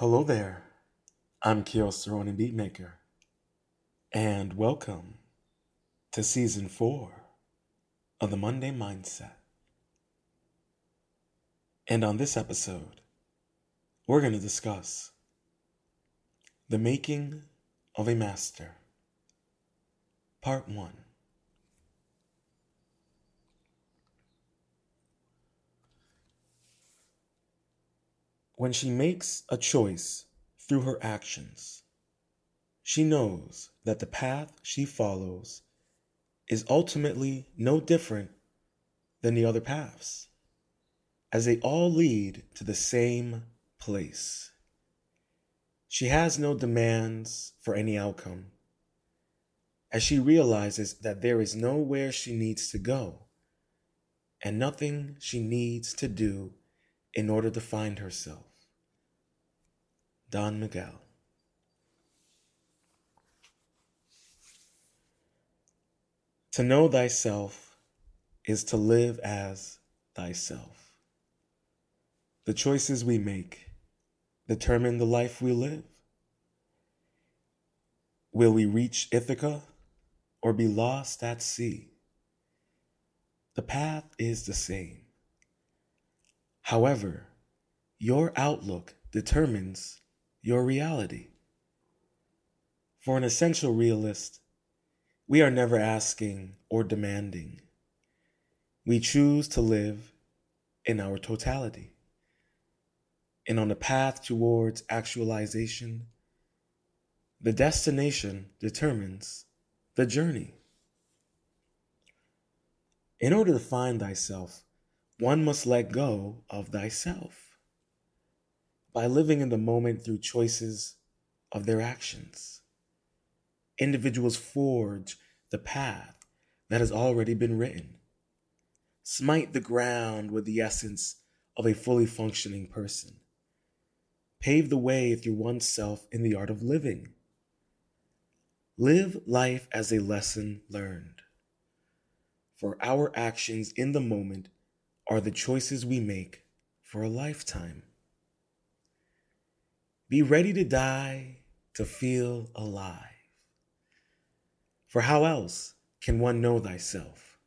Hello there. I'm Koios Ronin Beatmaker, and welcome to season four of the Monday Mindset. And on this episode, we're going to discuss the making of a master, part one. When she makes a choice through her actions, she knows that the path she follows is ultimately no different than the other paths, as they all lead to the same place. She has no demands for any outcome, as she realizes that there is nowhere she needs to go and nothing she needs to do in order to find herself. Don Miguel. To know thyself is to live as thyself. The choices we make determine the life we live. Will we reach Ithaca or be lost at sea? The path is the same. However, your outlook determines your reality. For an essential realist, we are never asking or demanding. We choose to live in our totality. And on the path towards actualization, the destination determines the journey. In order to find thyself, one must let go of thyself by living in the moment through choices of their actions. Individuals forge the path that has already been written. Smite the ground with the essence of a fully functioning person. Pave the way through oneself in the art of living. Live life as a lesson learned. For our actions in the moment are the choices we make for a lifetime. Be ready to die to feel alive. For how else can one know thyself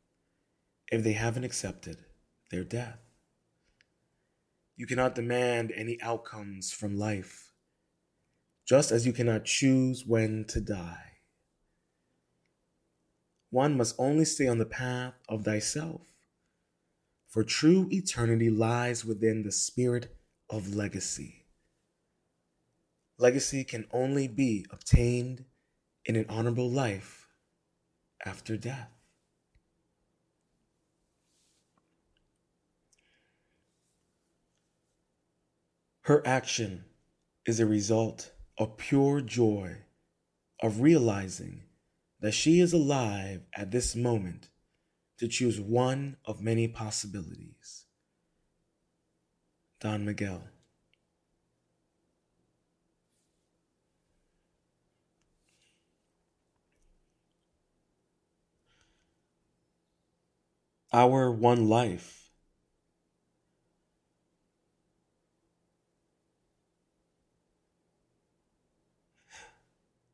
if they haven't accepted their death? You cannot demand any outcomes from life, just as you cannot choose when to die. One must only stay on the path of thyself, for true eternity lies within the spirit of legacy. Legacy can only be obtained in an honorable life after death. Her action is a result of pure joy of realizing that she is alive at this moment to choose one of many possibilities. Don Miguel. Our one life.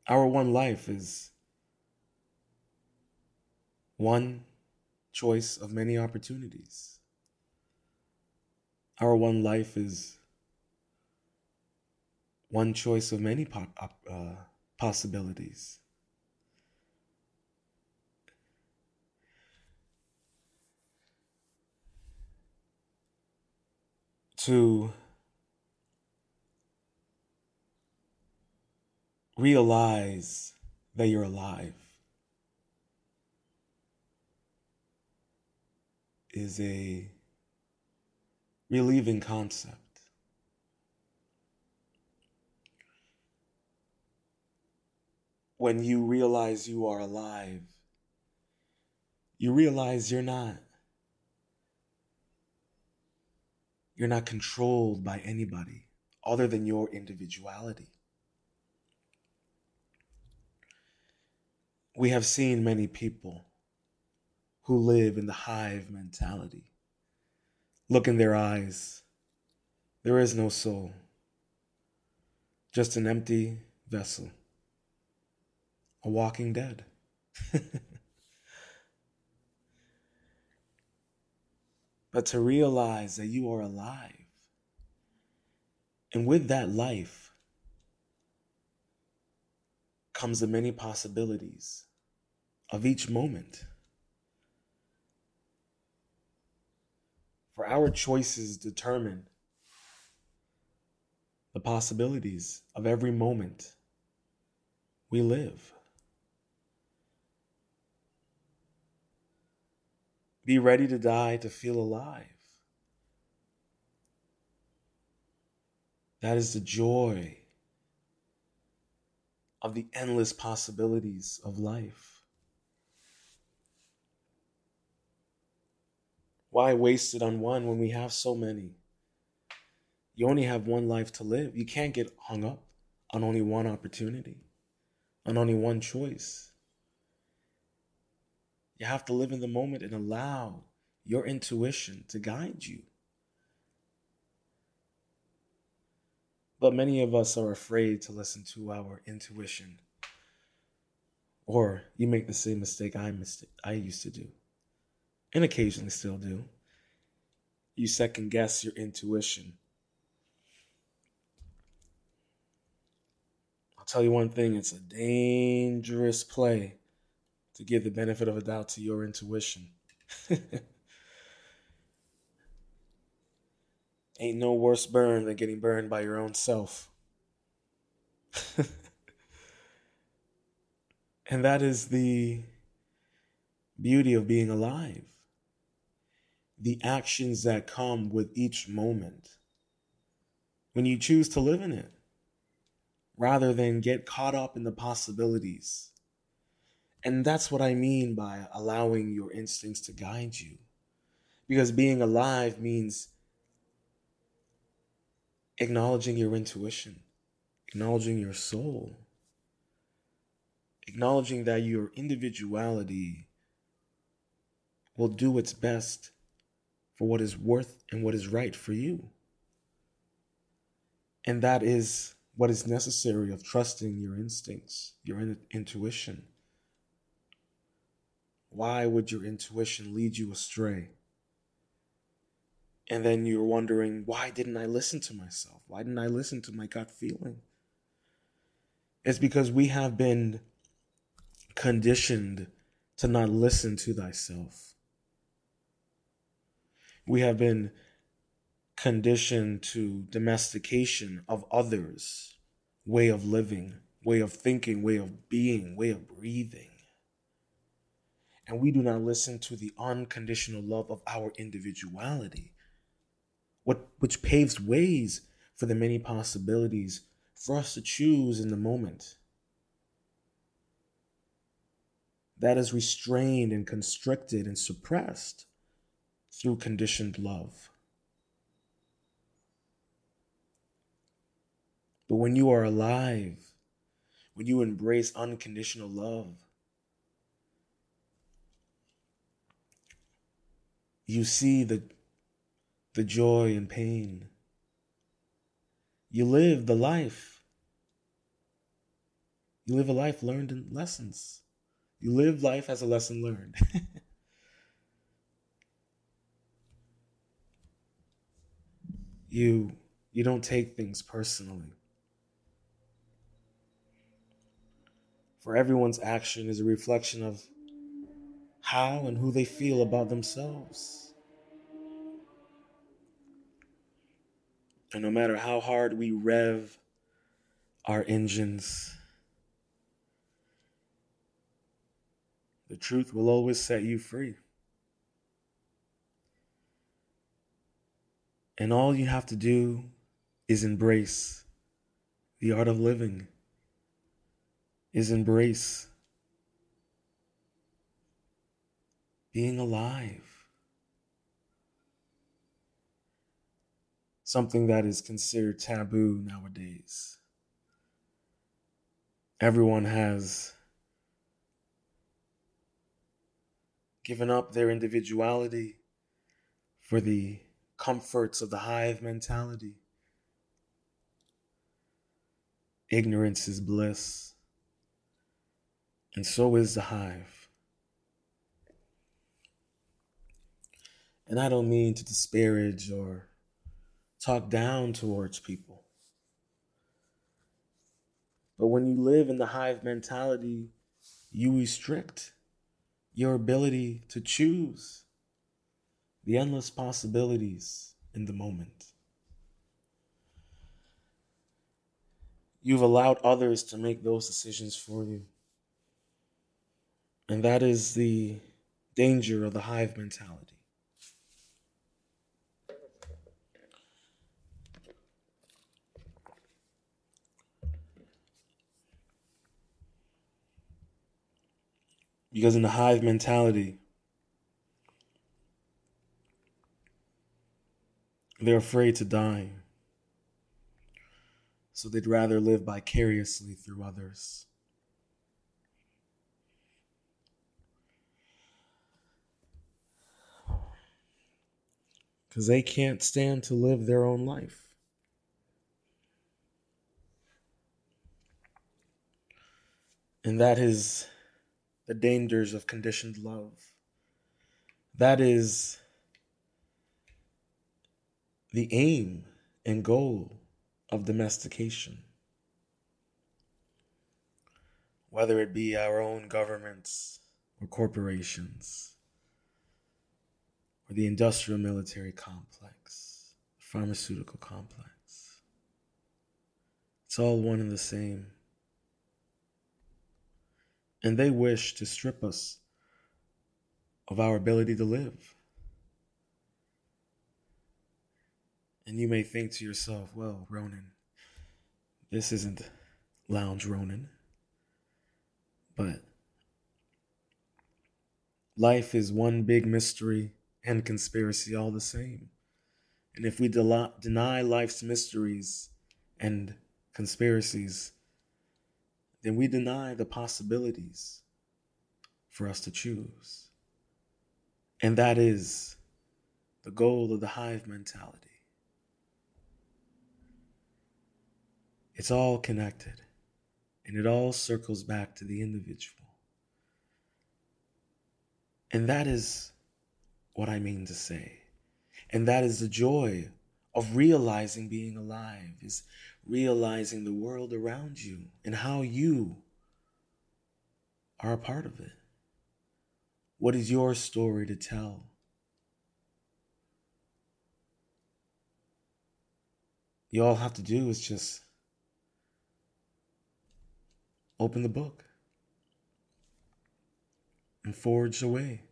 Our one life is one choice of many opportunities. Our one life is one choice of many po- uh, possibilities. To realize that you're alive is a relieving concept. When you realize you are alive, you realize you're not You're not controlled by anybody other than your individuality. We have seen many people who live in the hive mentality. Look in their eyes. There is no soul. just an empty vessel, a walking dead. but to realize that you are alive, and with that life comes the many possibilities of each moment. For our choices determine the possibilities of every moment we live. Be ready to die to feel alive. That is the joy of the endless possibilities of life. Why waste it on one when we have so many? You only have one life to live. You can't get hung up on only one opportunity, on only one choice. You have to live in the moment and allow your intuition to guide you. But many of us are afraid to listen to our intuition. Or you make the same mistake I I used to do. And occasionally still do. You second guess your intuition. I'll tell you one thing, it's a dangerous play to give the benefit of a doubt to your intuition. Ain't no worse burn than getting burned by your own self. and that is the beauty of being alive. The actions that come with each moment when you choose to live in it, rather than get caught up in the possibilities. And that's what I mean by allowing your instincts to guide you. Because being alive means acknowledging your intuition, acknowledging your soul, acknowledging that your individuality will do its best for what is worth and what is right for you. And that is what is necessary of trusting your instincts, your in- intuition. Why would your intuition lead you astray? And then you're wondering, why didn't I listen to myself? Why didn't I listen to my gut feeling? It's because we have been conditioned to not listen to thyself. We have been conditioned to domestication of others, way of living, way of thinking, way of being, way of breathing. And we do not listen to the unconditional love of our individuality what which paves ways for the many possibilities for us to choose in the moment. That is restrained and constricted and suppressed through conditioned love. But when you are alive, when you embrace unconditional love, you see the the joy and pain. You live the life. You live a life learned in lessons. You live life as a lesson learned. you you don't take things personally. For everyone's action is a reflection of how and who they feel about themselves. And no matter how hard we rev our engines, the truth will always set you free. And all you have to do is embrace the art of living, is embrace being alive. something that is considered taboo nowadays. Everyone has given up their individuality for the comforts of the hive mentality. ignorance is bliss, and so is the hive. And I don't mean to disparage or talk down towards people. But when you live in the hive mentality, you restrict your ability to choose the endless possibilities in the moment. You've allowed others to make those decisions for you. And that is the danger of the hive mentality. Because in the hive mentality, they're afraid to die. So they'd rather live vicariously through others. Because they can't stand to live their own life. And that is the dangers of conditioned love. That is the aim and goal of domestication. Whether it be our own governments or corporations, or the industrial military complex, pharmaceutical complex. It's all one and the same and they wish to strip us of our ability to live. And you may think to yourself, well, Ronin, this isn't Lounge Ronin, but life is one big mystery and conspiracy all the same. And if we deny life's mysteries and conspiracies, then we deny the possibilities for us to choose. And that is the goal of the hive mentality. It's all connected, and it all circles back to the individual. And that is what I mean to say. And that is the joy of realizing being alive, is realizing the world around you and how you are a part of it. What is your story to tell? You all have to do is just open the book and forge away.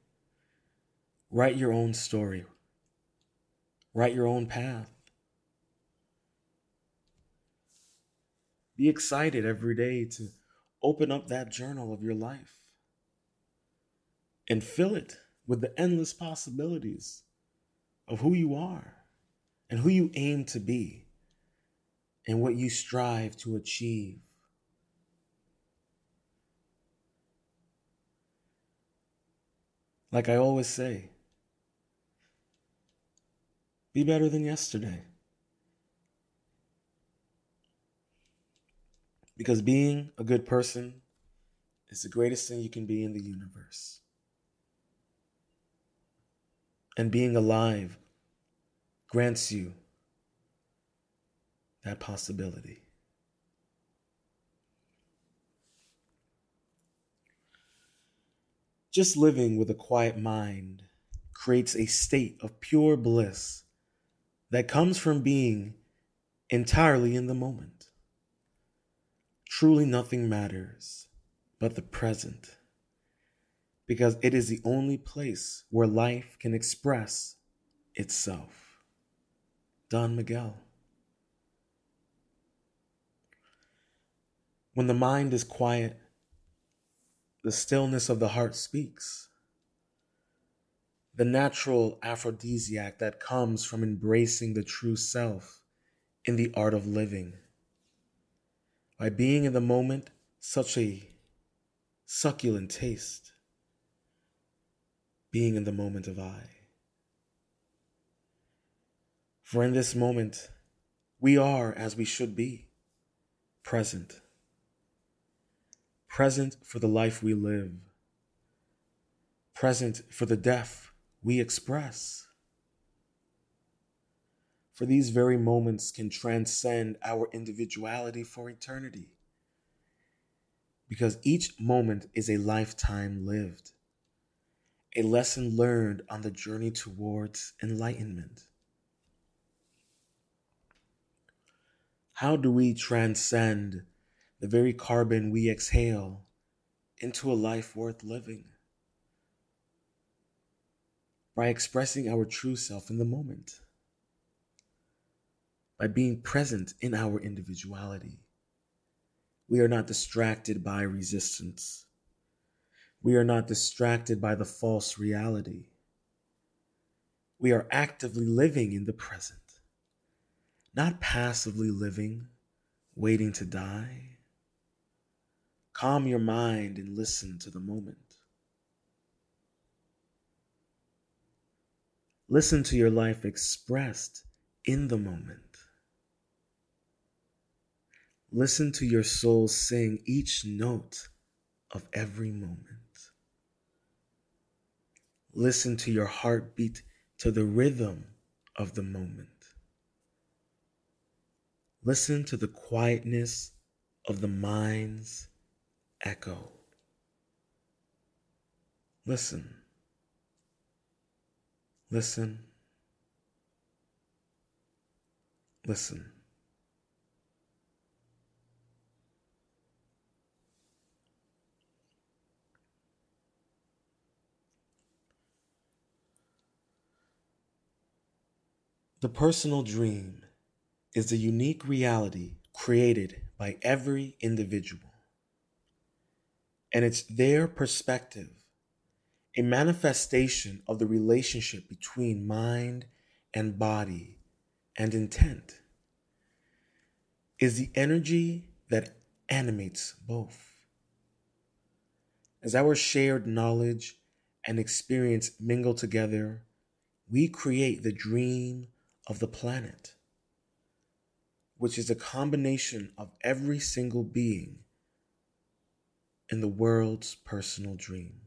Write your own story. Write your own path. Be excited every day to open up that journal of your life and fill it with the endless possibilities of who you are and who you aim to be and what you strive to achieve. Like I always say, be better than yesterday. Because being a good person is the greatest thing you can be in the universe. And being alive grants you that possibility. Just living with a quiet mind creates a state of pure bliss that comes from being entirely in the moment. Truly, nothing matters but the present, because it is the only place where life can express itself. Don Miguel. When the mind is quiet, the stillness of the heart speaks. The natural aphrodisiac that comes from embracing the true self in the art of living by being in the moment such a succulent taste, being in the moment of I. For in this moment, we are as we should be, present. Present for the life we live. Present for the death we express. For these very moments can transcend our individuality for eternity. Because each moment is a lifetime lived, a lesson learned on the journey towards enlightenment. How do we transcend the very carbon we exhale into a life worth living? By expressing our true self in the moment, by being present in our individuality. We are not distracted by resistance. We are not distracted by the false reality. We are actively living in the present not passively living, waiting to die. Calm your mind and listen to the moment. Listen to your life expressed in the moment. Listen to your soul sing each note of every moment. Listen to your heartbeat to the rhythm of the moment. Listen to the quietness of the mind's echo. Listen. Listen. Listen. The personal dream is the unique reality created by every individual. And it's their perspective, a manifestation of the relationship between mind and body and intent, is the energy that animates both. As our shared knowledge and experience mingle together, we create the dream of the planet which is a combination of every single being in the world's personal dream.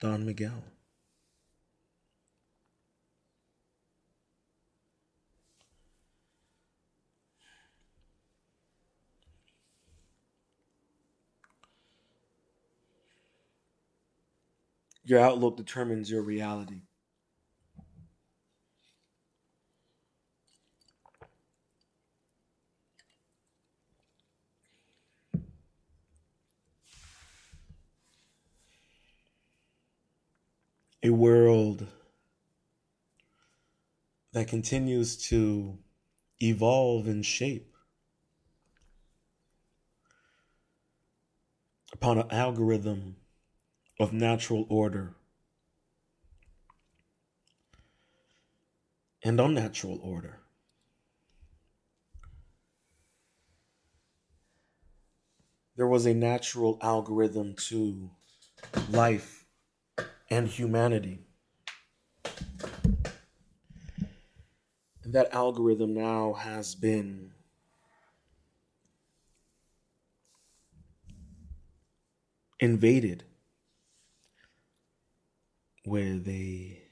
Don Miguel. Your outlook determines your reality. A world that continues to evolve and shape upon an algorithm of natural order and unnatural order. There was a natural algorithm to life and humanity. And that algorithm now has been invaded with a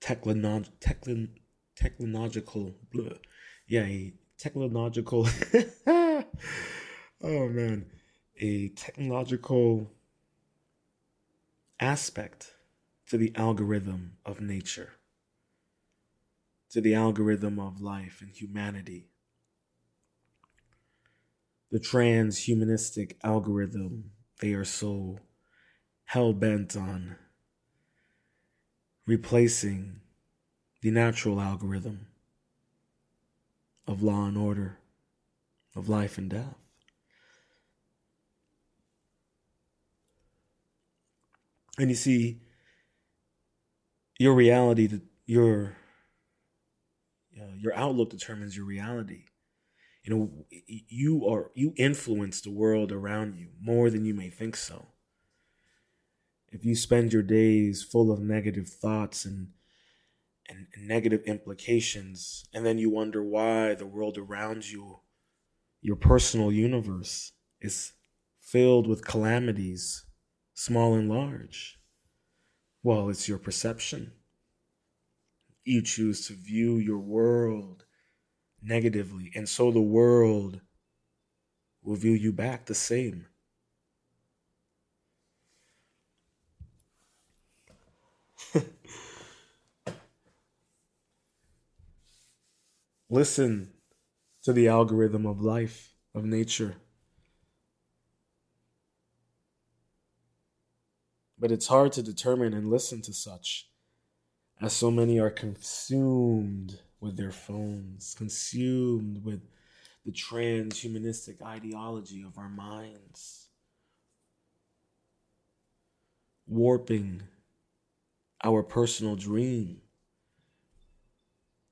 technolog- techn- technological, bleh, yeah, a technological, oh man, a technological aspect to the algorithm of nature, to the algorithm of life and humanity. The transhumanistic algorithm they are so hell bent on replacing the natural algorithm of law and order, of life and death. And you see, your reality, your uh, your outlook determines your reality. You know, you are you influence the world around you more than you may think so. If you spend your days full of negative thoughts and, and negative implications, and then you wonder why the world around you your personal universe is filled with calamities, small and large. Well, it's your perception. You choose to view your world negatively, and so the world will view you back the same. Listen to the algorithm of life, of nature. But it's hard to determine and listen to such, as so many are consumed with their phones, consumed with the transhumanistic ideology of our minds, warping our personal dream,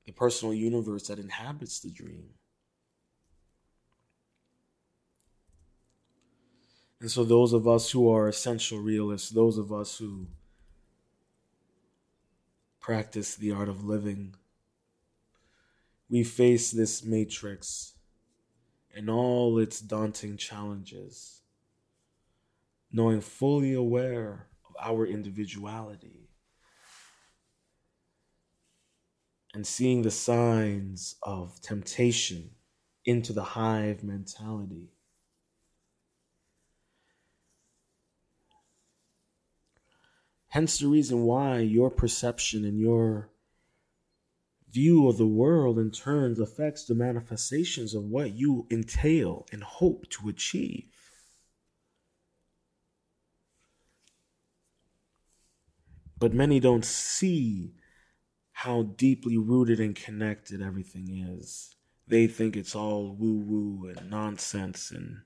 the personal universe that inhabits the dream. And so, those of us who are essential realists, those of us who practice the art of living, we face this matrix and all its daunting challenges, knowing fully aware of our individuality and seeing the signs of temptation into the hive mentality Hence the reason why your perception and your view of the world in turns affects the manifestations of what you entail and hope to achieve. But many don't see how deeply rooted and connected everything is. They think it's all woo woo and nonsense and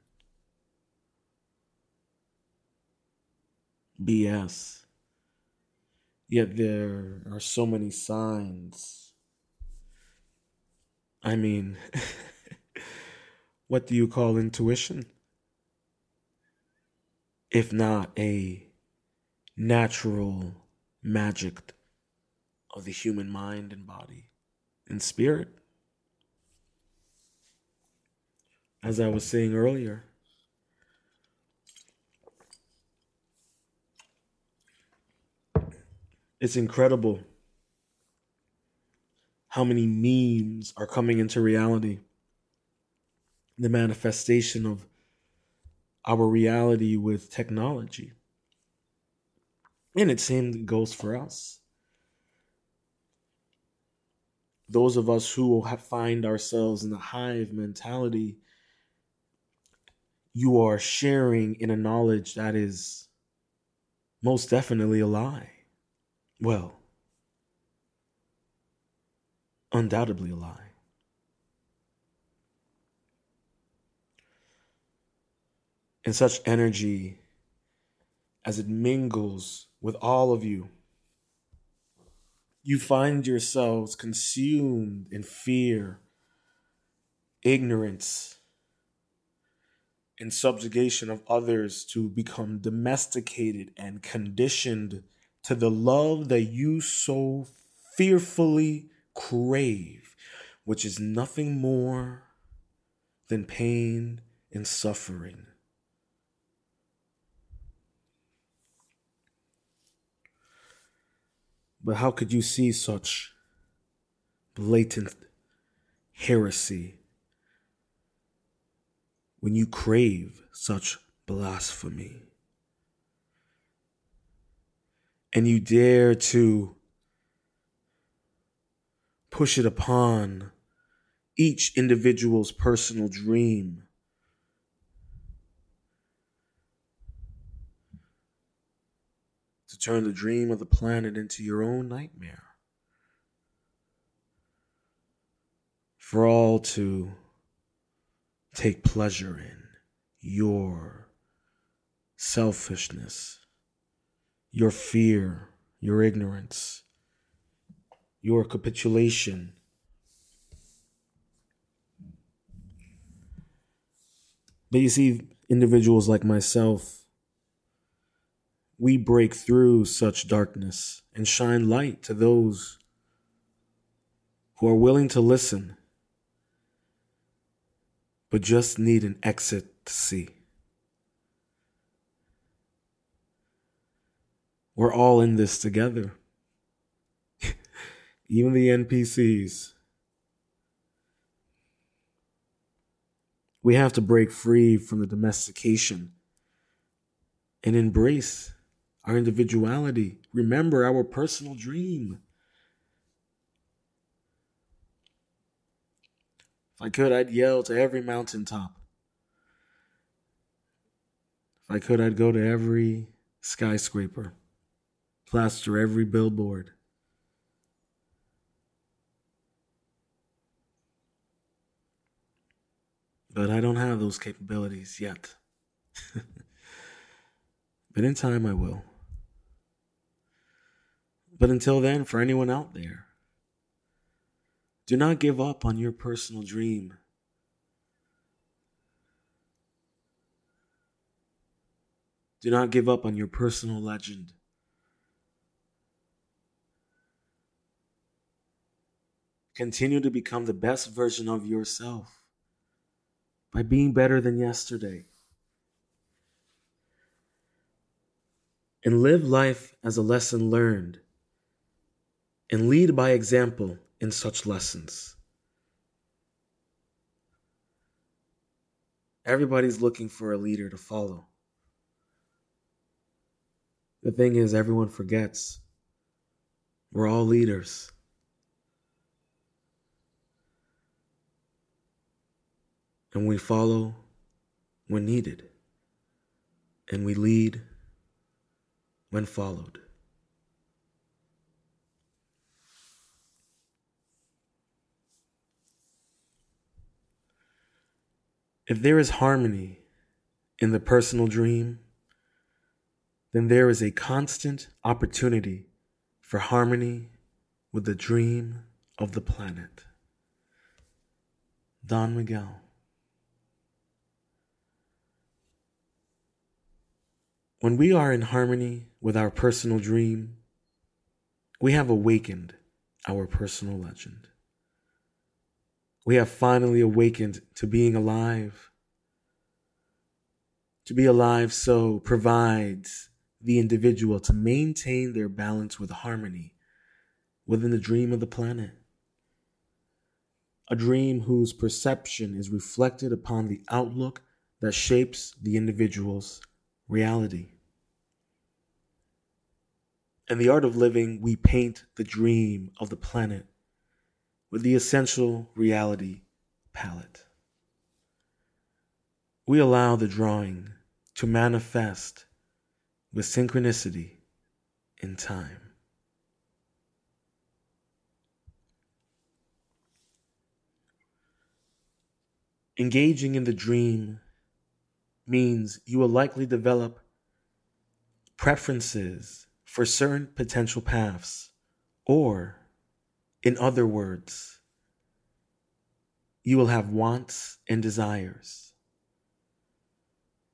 BS. Yet there are so many signs. I mean, what do you call intuition? If not a natural magic of the human mind and body and spirit. As I was saying earlier, It's incredible how many memes are coming into reality. The manifestation of our reality with technology. And it same goes for us. Those of us who find ourselves in the hive mentality, you are sharing in a knowledge that is most definitely a lie. Well, undoubtedly a lie. And such energy as it mingles with all of you, you find yourselves consumed in fear, ignorance, and subjugation of others to become domesticated and conditioned to the love that you so fearfully crave, which is nothing more than pain and suffering. But how could you see such blatant heresy when you crave such blasphemy? And you dare to push it upon each individual's personal dream. To turn the dream of the planet into your own nightmare. For all to take pleasure in your selfishness your fear, your ignorance, your capitulation. But you see, individuals like myself, we break through such darkness and shine light to those who are willing to listen, but just need an exit to see. We're all in this together. Even the NPCs. We have to break free from the domestication and embrace our individuality. Remember our personal dream. If I could, I'd yell to every mountaintop. If I could, I'd go to every skyscraper, plaster every billboard. But I don't have those capabilities yet. but in time, I will. But until then, for anyone out there, do not give up on your personal dream. Do not give up on your personal legend. Continue to become the best version of yourself by being better than yesterday. And live life as a lesson learned and lead by example in such lessons. Everybody's looking for a leader to follow. The thing is, everyone forgets we're all leaders. And we follow when needed, and we lead when followed. If there is harmony in the personal dream, then there is a constant opportunity for harmony with the dream of the planet. Don Miguel. When we are in harmony with our personal dream, we have awakened our personal legend. We have finally awakened to being alive. To be alive so provides the individual to maintain their balance with harmony within the dream of the planet. A dream whose perception is reflected upon the outlook that shapes the individual's reality. In the art of living, we paint the dream of the planet with the essential reality palette. We allow the drawing to manifest with synchronicity in time. Engaging in the dream means you will likely develop preferences for certain potential paths or in other words, you will have wants and desires.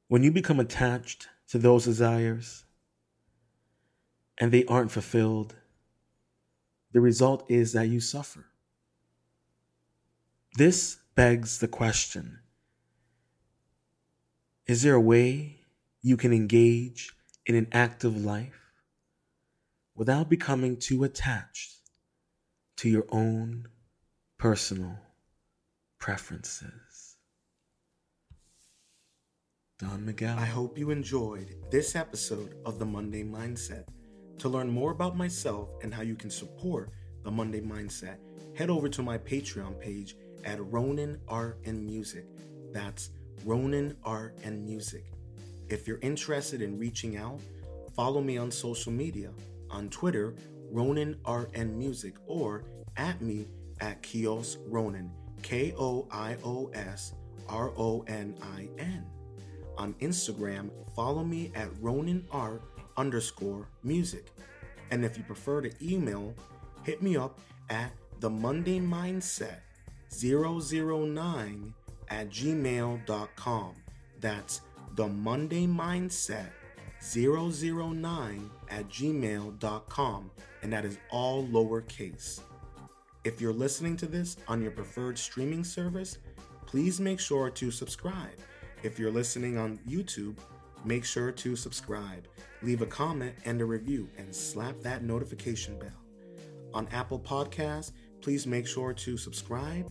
When you become attached to those desires and they aren't fulfilled, the result is that you suffer. This begs the question Is there a way you can engage in an active life without becoming too attached to your own personal preferences. Don Miguel. I hope you enjoyed this episode of the Monday Mindset. To learn more about myself and how you can support the Monday Mindset, head over to my Patreon page at Ronin Art and Music. That's Ronin Art and Music. If you're interested in reaching out, follow me on social media. On Twitter, Ronin Art and Music or at me at Koios Ronin, K O I O S R O N I N. On Instagram, follow me at Ronin Art underscore music. And if you prefer to email, hit me up at the Monday Mindset 009 at gmail.com. That's the Monday Mindset 009 at gmail.com, and that is all lowercase. If you're listening to this on your preferred streaming service, please make sure to subscribe. If you're listening on YouTube, make sure to subscribe, leave a comment and a review, and slap that notification bell. On Apple Podcasts, please make sure to subscribe,